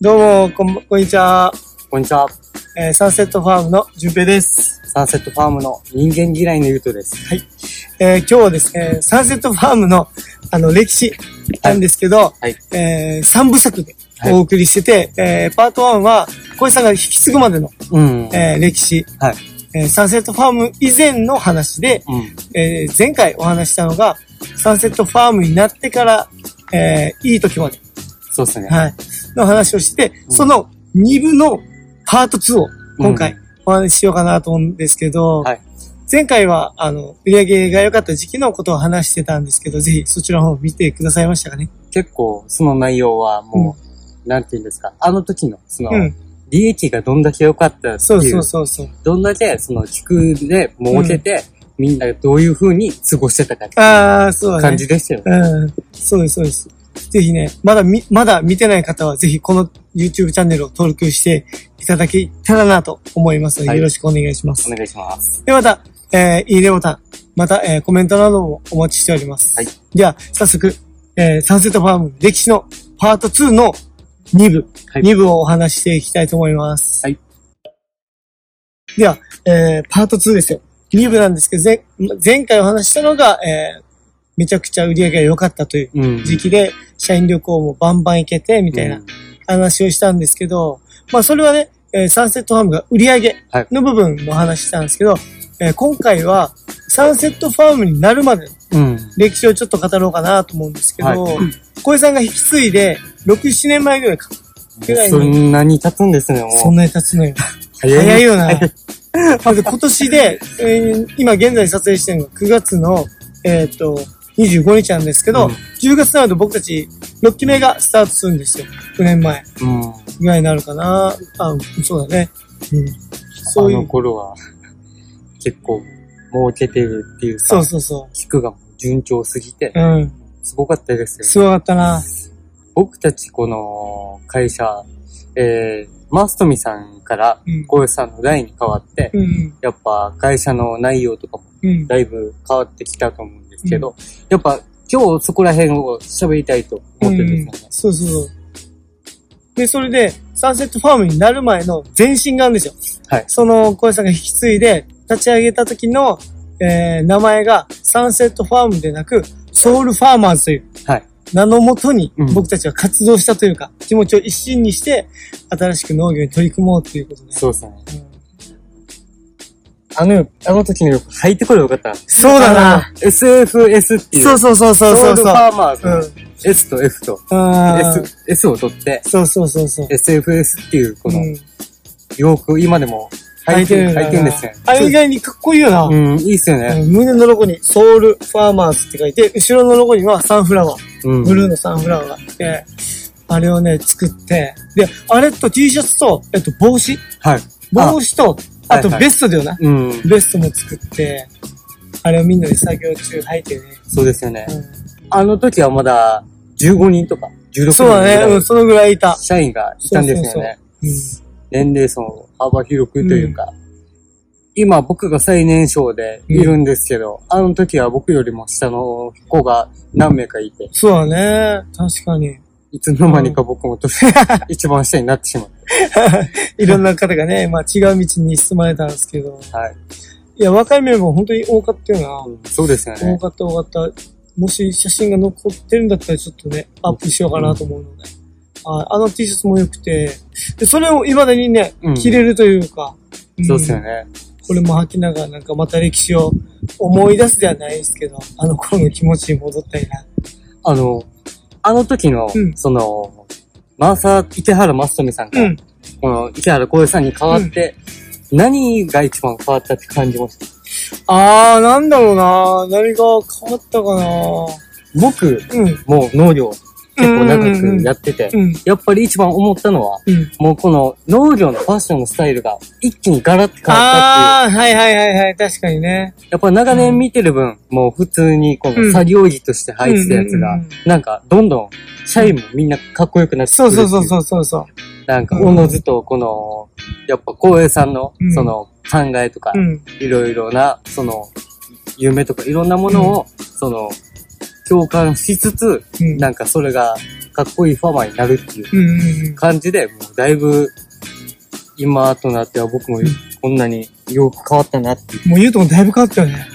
どうも、こんこんにちは。こんにちは。えーサンセットファームの順平です。サンセットファームの人間嫌いのゆうとです。はい。えー今日はですね、サンセットファームの、あの、歴史なんですけど、はい。えー、3部作ではいお送りしてて、えーパート1は、小井さんが引き継ぐまでの、うん。えー歴史、はい。えーサンセットファーム以前の話で、うん。えー前回お話ししたのが、サンセットファームになってから、えーいい時まで、そうですね。はい。の話をして、うんその2部のパート2を今回うんお話ししようかなと思うんですけど、はい。前回は、あの、売り上げが良かった時期のことを話してたんですけど、ぜひそちらの方を見てくださいましたかね？結構、その内容はもう、なんて言うんですか？あの時の、その、うん。利益がどんだけ良かったっていう。そうそうそうそう。どんだけ、その、地区で儲けて、みんながどういう風に過ごしてたかっていああ、そう。感じでしたよね。うん。そうです、そうです。ぜひね、まだみ、まだ見てない方は、ぜひこの YouTube チャンネルを登録していただけたらなと思いますので、はいよろしくお願いします。お願いします。で、また、えーいいねボタン、また、えーコメントなどもお待ちしております。はい。では、早速、えーサンセットファーム歴史のパート2の2部、はい2部をお話ししていきたいと思います。はい。では、えーパート2ですよ。2部なんですけど、前前回お話ししたのが、えーめちゃくちゃ売り上げが良かったといううん。時期で、社員旅行もバンバン行けて、みたいな話をしたんですけど、まあそれはね、えーサンセットファームが売り上げの部分の話したんですけど、えー今回はサンセットファームになるまでの。歴史をちょっと語ろうかなと思うんですけど、は小江さんが引き継いで、6、7年前ぐらいか。ぐらいそに、んなに経つんですね、もう。そんなに経つのよ。早早いよな。まず今年で、えー今現在撮影してるのが9月の、えっ、と、25日なんですけど、うん10月になると僕たち6期目がスタートするんですよ。9年前うん。ぐらいになるかな。あ、そうだね。うん。そういあのう。頃は、結構、儲けてるっていうか、そうそうそ地区が順調すぎてう。、うん。すごかったですよ、すごかったな。僕たちこの会社、えー、マストミさんからうん。小吉さんの代に変わって、うん。やっぱ会社の内容とかもうん。だいぶ変わってきたと思うんですけど、やっぱ今日そこら辺を喋りたいと思ってるんですよね。そうそうそう。で、それで、サンセットファームになる前の前身があるんですよ。はいその、小江さんが引き継いで、立ち上げた時の、えー、名前が、サンセットファームでなく、ソウルファーマーズというはい。名のもとにうん、僕たちは活動したというか、気持ちを一心にして、新しく農業に取り組もうということで。そうですね。うんあの、あの時のよく入ってこればよかった。そうだな。SFS っていう。そうそうそうそうそうソウルそう。ファーマーズのうん S と F と S、S を取って、そうそうそうそう。SFS っていうこのうん洋服、今でも履いてる、履いてるんですね。あれ意外にかっこいいよな。うん、いいっすよね。うん胸のロゴにソウルファーマーズって書いて、後ろのロゴにはサンフラワー、うん。ブルーのサンフラワーがあって、あれをね、作って、で、あれと T シャツと、えっと、帽子？はい。帽子と、あとはいはいベストだよな？うん。ベストも作って、あれをみんなで作業中履いてね。そうですよね。うあの時はまだ15人とか16人ん、そうだね、うん、そのぐらいいた。社員がいたんですよね。うん年齢層幅広くというか。今僕が最年少でいるんですけど、あの時は僕よりも下の子が何名かいて、そうだね、確かに。いつの間にか僕も年 一番下になってしまっ いろんな方がね、まあ違う道に進まれたんですけど。た。はい。いや、若いメンバー本当に多かったよな。うんそうですよね。多かった多かった。もし写真が残ってるんだったらちょっとね、アップしようかなと思うので。はいあの T シャツも良くて、で、それを未だにねうん、着れるというか、んそうですよね。これも履きながらなんかまた歴史を思い出すではないですけど、あの頃の気持ちに戻ったりな。あの、あの時の、うんその、マーサー、池原正富さんが、うん。この池原浩平さんに代わって、何が一番変わったって感じました？あー、なんだろうな何が変わったかな僕、うん。もう農業結構長くやってて、うん。やっぱり一番思ったのは、うん。もうこの農業のファッションのスタイルが一気にガラッて変わったっていう。あー、はいはいはいはい、確かにね。やっぱ長年見てる分、もう普通にこの作業着として履いてたやつがなんかどんどん社員もみんなかっこよくなってくそうるそうそうそうそうそう。なんか、うんおのずと、この、やっぱ、光栄さんのうん、その、考えとかう、ん。いろいろな、その、夢とか、いろんなものを、その、共感しつつ、うん。なんかそれがかっこいいファーマーになるっていううんうんうん。感じで、もうだいぶ、今となっては僕もこんなによく変わったなっていう。もう言うともだいぶ変わったよね。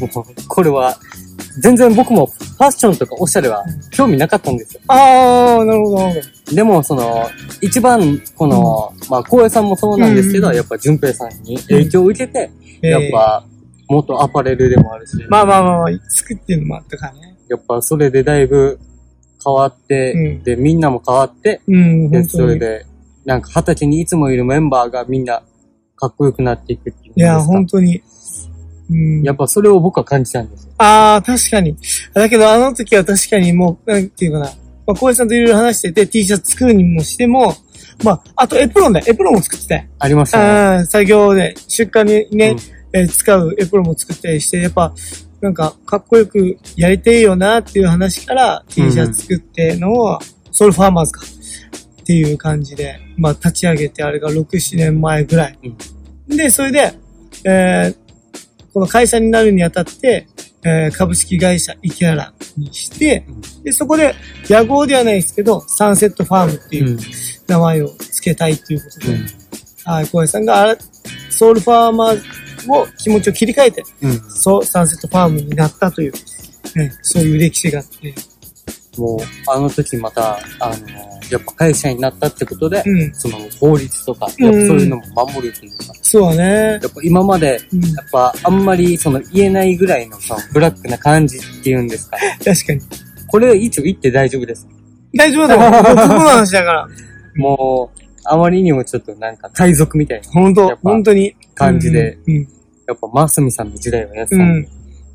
もうこれは、全然僕もファッションとかおしゃれは興味なかったんですよ。ああ、なるほど、なるほど。でも、その、一番、この、まあ、光栄さんもそうなんですけど、うんやっぱ、淳平さんに影響を受けて、えーやっぱ、元アパレルでもあるし、まあまあまあまあ、作っていうのもあったからね。やっぱ、それでだいぶ変わって、うんで、みんなも変わって、うん、で。それで、なんか、二十歳にいつもいるメンバーがみんな、かっこよくなっていくっていういや、本当に。うん。やっぱ、それを僕は感じたんですよ。ああ、確かに。だけど、あの時は確かにもう、なんていうかな。まあ、小林さんといろいろ話してて、T シャツ作るにもしても、まあ、あとエプロンだよ。エプロンも作ってたよ。ありましたね。作業で、出荷にね、うんえー使うエプロンも作ったりして、やっぱ、なんか、かっこよくやりてえよなっていう話から、T シャツ作ってのを、ソウルファーマーズか。っていう感じで、まあ、立ち上げて、あれが6、7年前ぐらい。で、それで、えーこの会社になるにあたって、えー株式会社イケアラにして、で、そこで、野号ではないですけど、サンセットファームってうん。いう名前を付けたいっていうことで、うん。はい、小林さんがソウルファーマーを気持ちを切り替えて、うん。そう、サンセットファームになったという、ね、そういう歴史があって、もう、あの時また、あの、やっぱ会社になったってことで、うん、その法律とか、やっぱそういうのも守るというか、そうだね。やっぱ今まで、うん、やっぱあんまりその言えないぐらいのそのブラックな感じっていうんですか。確かに。これ一応言って大丈夫です。大丈夫だもん。もうプロの話だから。もう、あまりにもちょっとなんか海賊みたいな本当本当に。感じで、うん、やっぱマスミさんの時代はやってうん、たんで、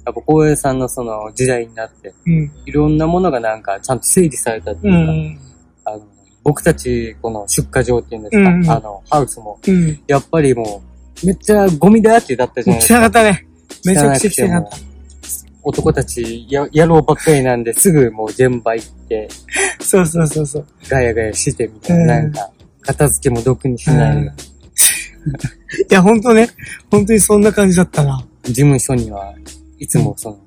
やっぱ光栄さんのその時代になって、うん、いろんなものがなんかちゃんと整理されたってういうか、ん、あの僕たちこの出荷場っていうんですか、うんあの、ハウスも、うん。やっぱりもう、めっちゃゴミだらけだったじゃないですか。汚かったね。めちゃくちゃ汚かった。男たちや、野郎ばっかりなんで、すぐもう現場行って、そうそうそうそう。ガヤガヤしてみたいな、うんなんか、片付けも毒にしない、うん いや、本当ね。本当にそんな感じだったな。事務所にはいつもその、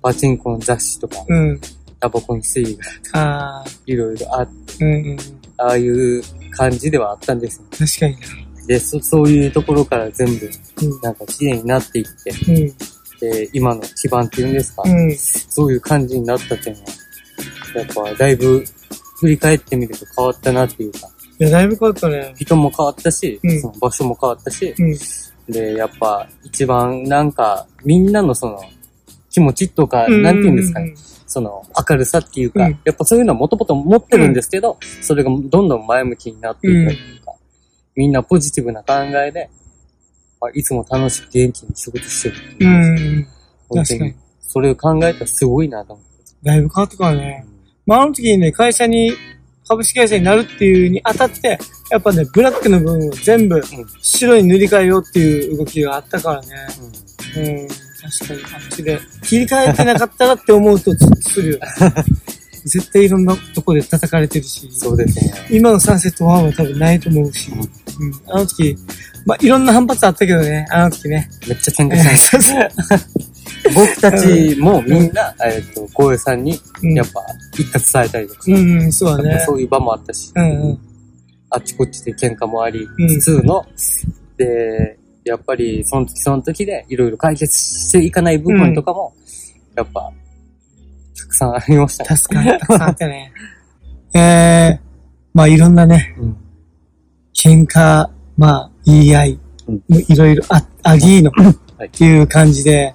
パチンコの雑誌とか、うん。タバコの水がいろいろあって、うん、うん。ああいう感じではあったんですよ。確かにで、そそういうところから全部、な。なんか綺麗になっていって、うん、うん、で、今の基盤っていうんですか、うん。そういう感じになったっていうのは、やっぱだいぶ振り返ってみると変わったなっていうか、いや、だいぶ変わったね。人も変わったし、うんその場所も変わったし、うん、で、やっぱ一番なんかみんなのその気持ちとか、うんなんて言うんですかね、その明るさっていうか、うんやっぱそういうのはもともと持ってるんですけど、それがどんどん前向きになっていくっていうか、みんなポジティブな考えで、まあいつも楽しく元気に仕事してるってういう。ん。本当確かにに。それを考えたらすごいなと思って。だいぶ変わったからね。まあ、あの時にね、会社に、株式会社になるっていうにあたって、やっぱね、ブラックの部分を全部白に塗り替えようっていう動きがあったからね。うん、確かにあっちで。切り替えてなかったらって思うとずっとするよ。絶対いろんなとこで叩かれてるし。そうですね。今のサンセットワンは多分ないと思うし。うんうん。あの時、まあ、いろんな反発あったけどね、あの時ね。めっちゃ喧嘩したんです 僕たちもみんな、えっと、光栄さんに、うん。やっぱ、言った伝えたりとか、うん、うん、そうだね。そういう場もあったし、うん、うん。あっちこっちで喧嘩もありうん。つつの、で、やっぱりその時その時でいろいろ解決していかない部分とかも、やっぱ、たくさんありましたね。確かに、たくさんあったね。えー、まあいろんなね、うん。喧嘩、まあ言い合い、いろいろあ、あぎーのはい。っていう感じで、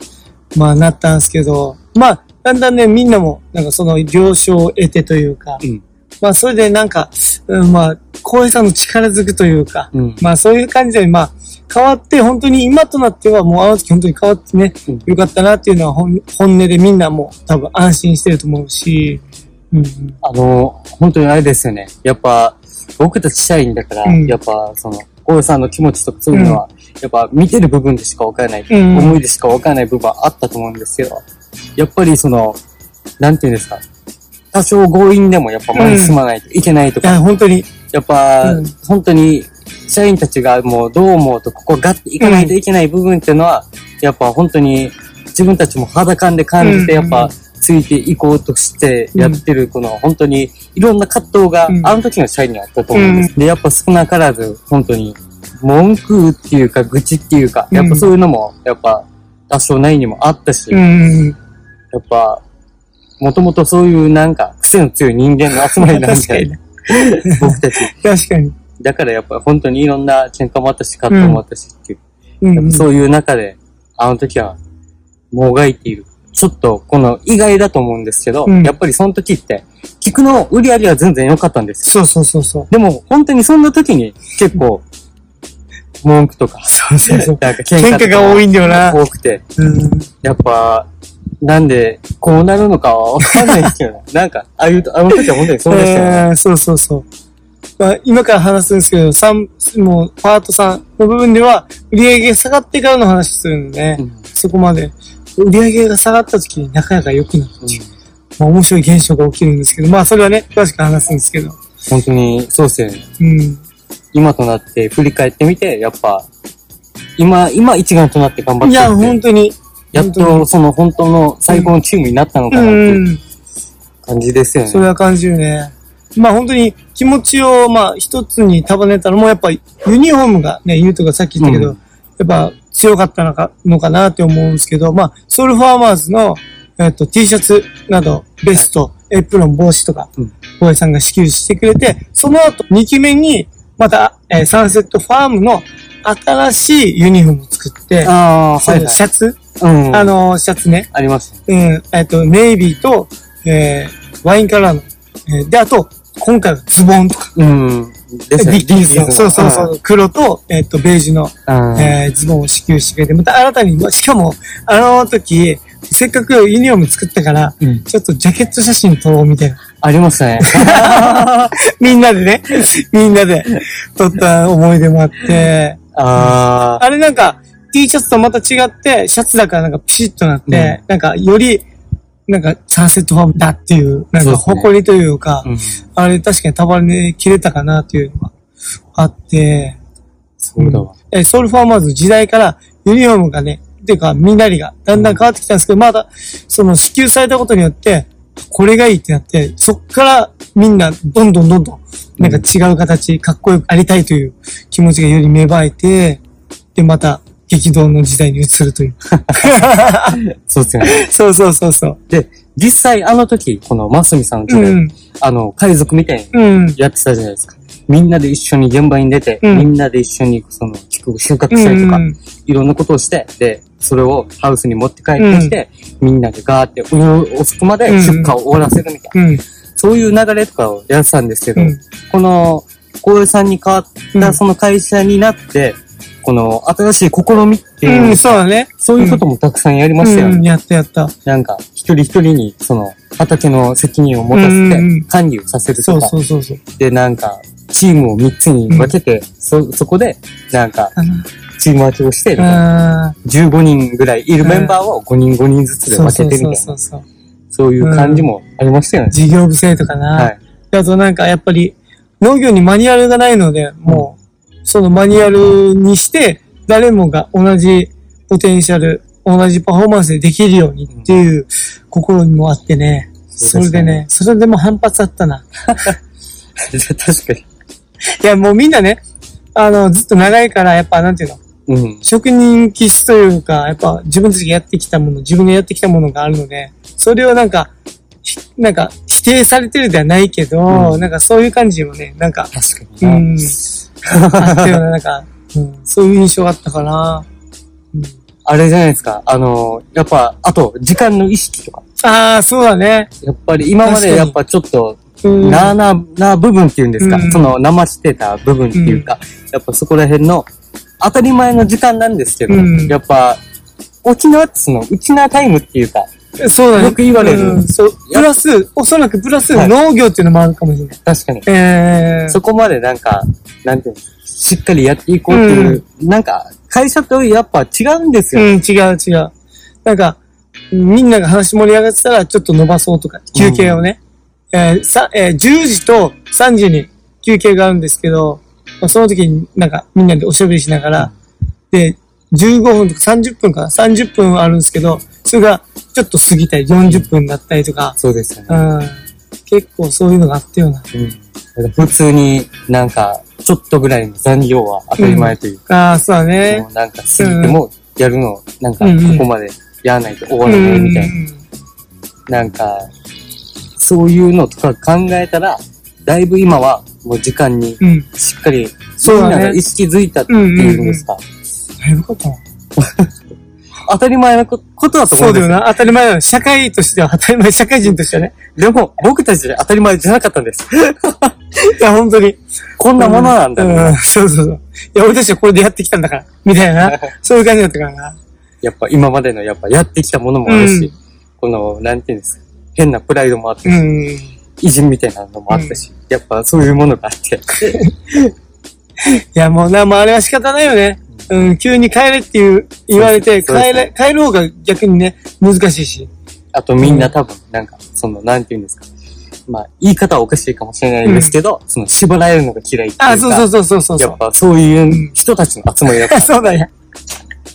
まあなったんですけど、まあだんだんね、みんなもなんかその了承を得てというか、うんまあそれでなんか、うん、まあ、光栄さんの力づくというか、うん。まあそういう感じで、まあ変わって本当に今となってはもうあの時本当に変わってね、うんよかったなっていうのは本本音でみんなも多分安心してると思うし、うんうん、あの、本当にあれですよね。やっぱ、僕たち社員だから、うんやっぱ、その、光栄さんの気持ちとかそういうのは、やっぱ見てる部分でしかわからない、うん。思いでしかわからない部分はあったと思うんですけど、やっぱりその、なんていうんですか、多少強引でもやっぱ前に進まないといけないとか、いや、本当に、やっぱ、うん。本当に、社員たちがもうどう思うとここガッていかないといけない部分っていうのは、やっぱ本当に自分たちも肌感で感じて、うん。やっぱついていこうとしてやってる、この本当にいろんな葛藤が、あの時の社員にあったと思うんです。で、やっぱ少なからず、本当に文句っていうか愚痴っていうか、やっぱそういうのも、やっぱ多少ないにもあったし、やっぱ、もともとそういうなんか癖の強い人間の集まりなんで、僕たち。確かに。だからやっぱ本当にいろんな喧嘩もあったし、葛藤もあったしっていう。うん、そういう中で、あの時は、もがいている。ちょっと、この意外だと思うんですけど、うん、やっぱりその時って、聞くの売り上げは全然良かったんですよ。そうそうそうそう。でも、本当にそんな時に結構、文句とか、そうそうそう。なんか喧嘩喧嘩が多いんだよな。多くて。うん、やっぱ、なんで、こうなるのかはわかんないですけど、なんか、ああいう、あの時は本当にそうでしたよね。えー、そうそうそう。まあ、今から話すんですけど、三、もう、パート3の部分では、売り上げが下がってからの話するんでね、うん、そこまで。売り上げが下がった時になかなか良くなるっていう、うん、まあ、面白い現象が起きるんですけど、まあ、それはね、詳しく話すんですけど。本当に、そうですよね。うん。今となって振り返ってみて、やっぱ、今、今一丸となって頑張っていや、本当に。やっと、その本当の最高のチームになったのかなっていう感じですよね。それは感じるね。まあ本当に気持ちをまあ一つに束ねたのもやっぱユニフォームがね、言うとかさっき言ったけど、うん、やっぱ強かったのかのかなって思うんですけど、まあソウルファーマーズの、えっと T シャツなど、ベスト、エプロン、帽子とか、ボ、う、エ、さんが支給してくれて、その後2期目にまた、えー、サンセットファームの新しいユニフォームを作って、あはい、はい、シャツ、うん、あの、シャツね。あります、ね。うん。えっと、ネイビーと、えー、ワインカラーの。えー、で、あと、今回はズボンとか。うん。ですね。ビッキーズの。そうそうそう。黒と、えっ、と、ベージュの、えー、ズボンを支給してくれて、また新たに、しかも、あの時、せっかくユニフォーム作ったから、うん、ちょっとジャケット写真撮ろうみたいな。ありましたね。みんなでね、みんなで撮った思い出もあって、ああ。あれなんか、T シャツとまた違って、シャツだからなんかピシッとなって、うん、なんかより、なんかサンセットファームだっていう、なんか誇りというか、うん、あれ確かに束ね切れたかなっていうのがあって、そうだわ。え、ソウルファーマーズ時代からユニフォームがね、っていうかみんなりがだんだん変わってきたんですけど、まだ、その支給されたことによって、これがいいってなって、そっからみんなどんどんどんどん、なんか違う形、かっこよくありたいという気持ちがより芽生えて、で、また激動の時代に移るという。そうですよね。そうそうそうそう。で、実際あの時、このマスミさんの時代、うん、あの、海賊みたいにやってたじゃないですか。みんなで一緒に現場に出て、うん、みんなで一緒にその、収穫したりとか、うん、いろんなことをして、で、それをハウスに持って帰ってきて、みんなでガーって遅くまで出荷を終わらせるみたいな。そういう流れとかをやってたんですけど、この、小江さんに変わったその会社になって、この新しい試みっていう、うん、そうだね。そういうこともたくさんやりましたよね。うん、やったやった。なんか、一人一人に、その、畑の責任を持たせて、管理をさせるとか。そうそうそうで、なんか、チームを3つに分けて、うん、そ、そこで、なんか、チーム分けをして、15人ぐらいいるメンバーを5人5人ずつで分けてみたいな。そうそうそうそういう感じもありましたよね。事業部制とかな。はい。あとなんかやっぱり農業にマニュアルがないので、もう、そのマニュアルにして、誰もが同じポテンシャル、同じパフォーマンスでできるようにっていう心にもあってね。それでね、それでも反発あったな。確かに。いや、もうみんなね、あの、ずっと長いから、やっぱ、なんていうの、うん、職人気質というか、やっぱ自分たちがやってきたもの、自分がやってきたものがあるので、それをなんか、なんか否定されてるではないけど、うん、なんかそういう感じもね、なんか、確かに。うん。あったような、なんか、うん、そういう印象があったかな。うん、あれじゃないですか。あの、やっぱ、あと、時間の意識とか。ああ、そうだね。やっぱり今までやっぱちょっと、なあなあな部分っていうんですか、うん、その生してた部分っていうか、うん、やっぱそこら辺の当たり前の時間なんですけど、うん、やっぱ、沖縄ってその、うちなタイムっていうか、そうだね。よく言われる。うん、そう。プラス、おそらくプラス農業っていうのもあるかもしれない。確かに。えー、そこまでなんか、なんていうの、しっかりやっていこうっていう、うん、なんか、会社とやっぱ違うんですよ。うん、違う違う。なんか、みんなが話盛り上がってたらちょっと伸ばそうとか、休憩をね。うん、えー、さ、えー、10時と3時に休憩があるんですけど、その時になんかみんなでおしゃべりしながら、で、15分とか30分かな ?30 分あるんですけど、それがちょっと過ぎたり40分だったりとか。そうですよね。うん。結構そういうのがあったような。うん。普通になんか、ちょっとぐらいの残業は当たり前というか。ああ、そうだね。もうなんか過ぎてもやるの、なんかここまでやらないと終わらないみたいな。なんか、そういうのとか考えたら、だいぶ今はもう時間にしっかり、そういうのが意識づいたっていうんですか？だいぶこと 当たり前のことだと思うんですそうだよな。当たり前なの。社会としては当たり前、社会人としてはね。でも、僕たちで当たり前じゃなかったんです。いや、本当に。こんなものなんだ、うん、そうそうそう。いや、俺たちはこれでやってきたんだから。みたいな。そういう感じだったからな。やっぱ今までのやっぱやってきたものもあるし、うん、この、なんていうんですか？変なプライドもあったし、うん、偉人みたいなのもあったし、うん、やっぱそういうものがあって。いや、もうな、もうあれは仕方ないよね。うん、急に帰れっていう言われて、帰れ、帰る方が逆にね、難しいし。あとみんな多分、なんか、その、なんて言うんですか。まあ、言い方はおかしいかもしれないんですけど、その、縛られるのが嫌いっていう。あ、そうそうそうそうやっぱ、そういう人たちの集まりだった。そうだね。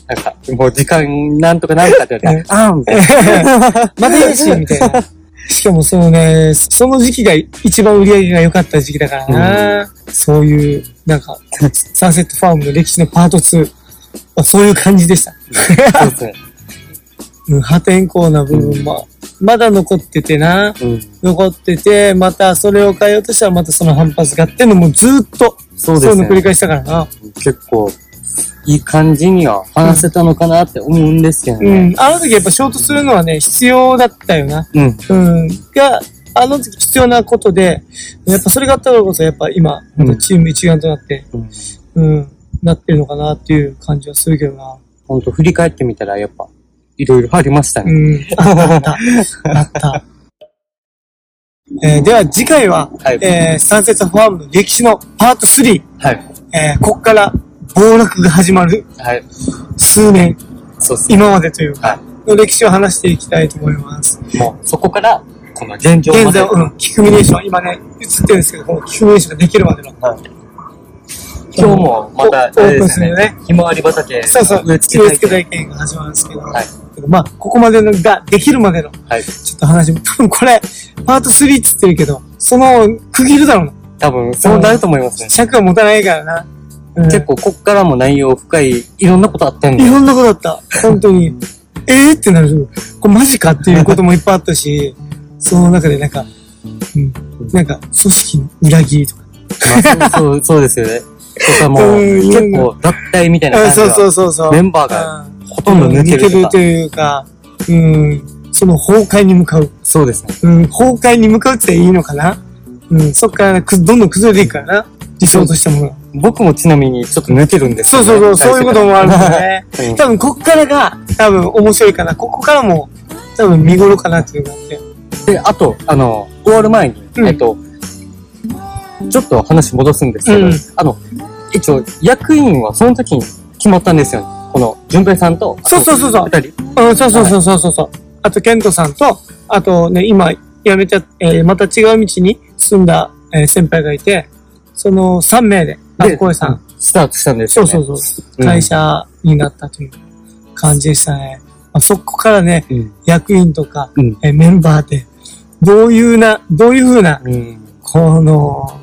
なんか、もう時間なんとかなるかって言われて、あーみたいな。またいいし、みたいな。しかもそのね、その時期が一番売り上げが良かった時期だからな、うん、そういう、なんか、サンセットファームの歴史のパート2、そういう感じでした。そうですね。破天荒な部分も、まだ残っててな、うん、残ってて、またそれを変えようとしたらまたその反発があってのもずっと、そうですね。そういうの繰り返したからな。結構、いい感じには話せたのかなって思うんですけどね。うん。あの時やっぱショートするのはね、必要だったよな。うん。うん。が、あの時必要なことで、やっぱそれがあったからこそ、やっぱ今、うん、チーム一丸となって、うん、うん、なってるのかなっていう感じはするけどな。本当振り返ってみたら、やっぱ、いろいろありましたね。うん。あった。あった。えー、では次回は、はい、えー、サンセットファームの歴史のパート3。はい。えー、こっから暴落が始まる、はい、数年、そうですね、今までというか、はい、の歴史を話していきたいと思います。もう、そこから、この現状。現在、うん、キクミネーション、今ね、映ってるんですけど、このキクミネーションができるまでの。はい、今日もまた、オープンするね。ひまわり畑。そうそう、植え付け体験が始まるんですけど、はい、まあ、ここまでのができるまでの、はい、ちょっと話も、多分これ、パート3って言ってるけど、その、区切るだろうな。多分、そうなると思いますね。尺は持たないからな。結構こっからも内容深い、いろんなことあったんだいろんなことあった。本当に。えーってなる。これマジかっていうこともいっぱいあったし、その中でなんか、うん、なんか、組織の裏切りとか。まあ、そう、そうですよね。とかも、結構脱退みたいな感じそうそうそうそう。メンバーがほとんど抜ける抜けるというか、うん、その崩壊に向かう。そうですね。うん、崩壊に向かうっていいのかなうん、そっからどんどん崩れていくからな。理想としたもの僕もちなみにちょっと抜けるんですよ、ね、そうそうそう、そういうこともあるんだね。うん、多分こっからが多分面白いかな。ここからも多分見頃かなっていうのがあって。で、あと、あの、終わる前に、うん、えっと、ちょっと話戻すんですけど、うん、あの、一応、役員はその時に決まったんですよ、ね。この、淳平さんと、そうそうそうそう。二人。うん、そうそうそうそうそう。あと、ケントさんと、あとね、今、辞めちゃ、えー、また違う道に進んだ、えー、先輩がいて、その3名で、あ、小さん。スタートしたんですよね。そうそうそう。会社になったという感じでしたね。まあ、そこからね、うん、役員とか、うん、えメンバーで、どういうな、どういうふうな、うん、この、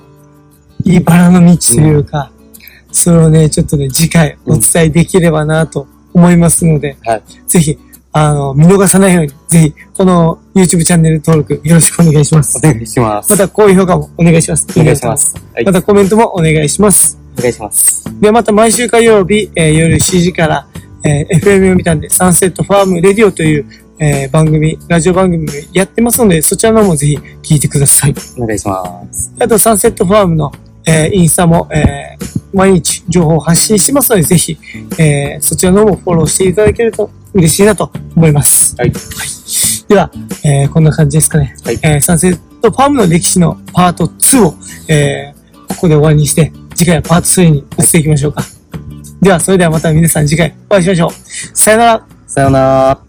いいバラの道というか、それをね、ちょっとね、次回お伝えできればなと思いますので、はい、ぜひ、あの、見逃さないように、ぜひ、この YouTube チャンネル登録よろしくお願いします。お願いします。また高評価もお願いします。お願いします。またコメントもお願いします。お願いします。で、また毎週火曜日、えー、夜7時から、えー、FM を見たんで、 Sunset Farm Radio という、えー、番組、ラジオ番組やってますので、そちらの方もぜひ聞いてください。お願いします。あと、 Sunset Farm の、えー、インスタも、えー、毎日情報を発信しますので、ぜひ、えー、そちらの方もフォローしていただけると嬉しいなと思います。はい。はい、では、えー、こんな感じですかね。はい。えー、サンセットファームの歴史のパート2を、えー、ここで終わりにして、次回はパート3に移っていきましょうか。はい、では、それではまた皆さん次回お会いしましょう。さよなら。さよなら。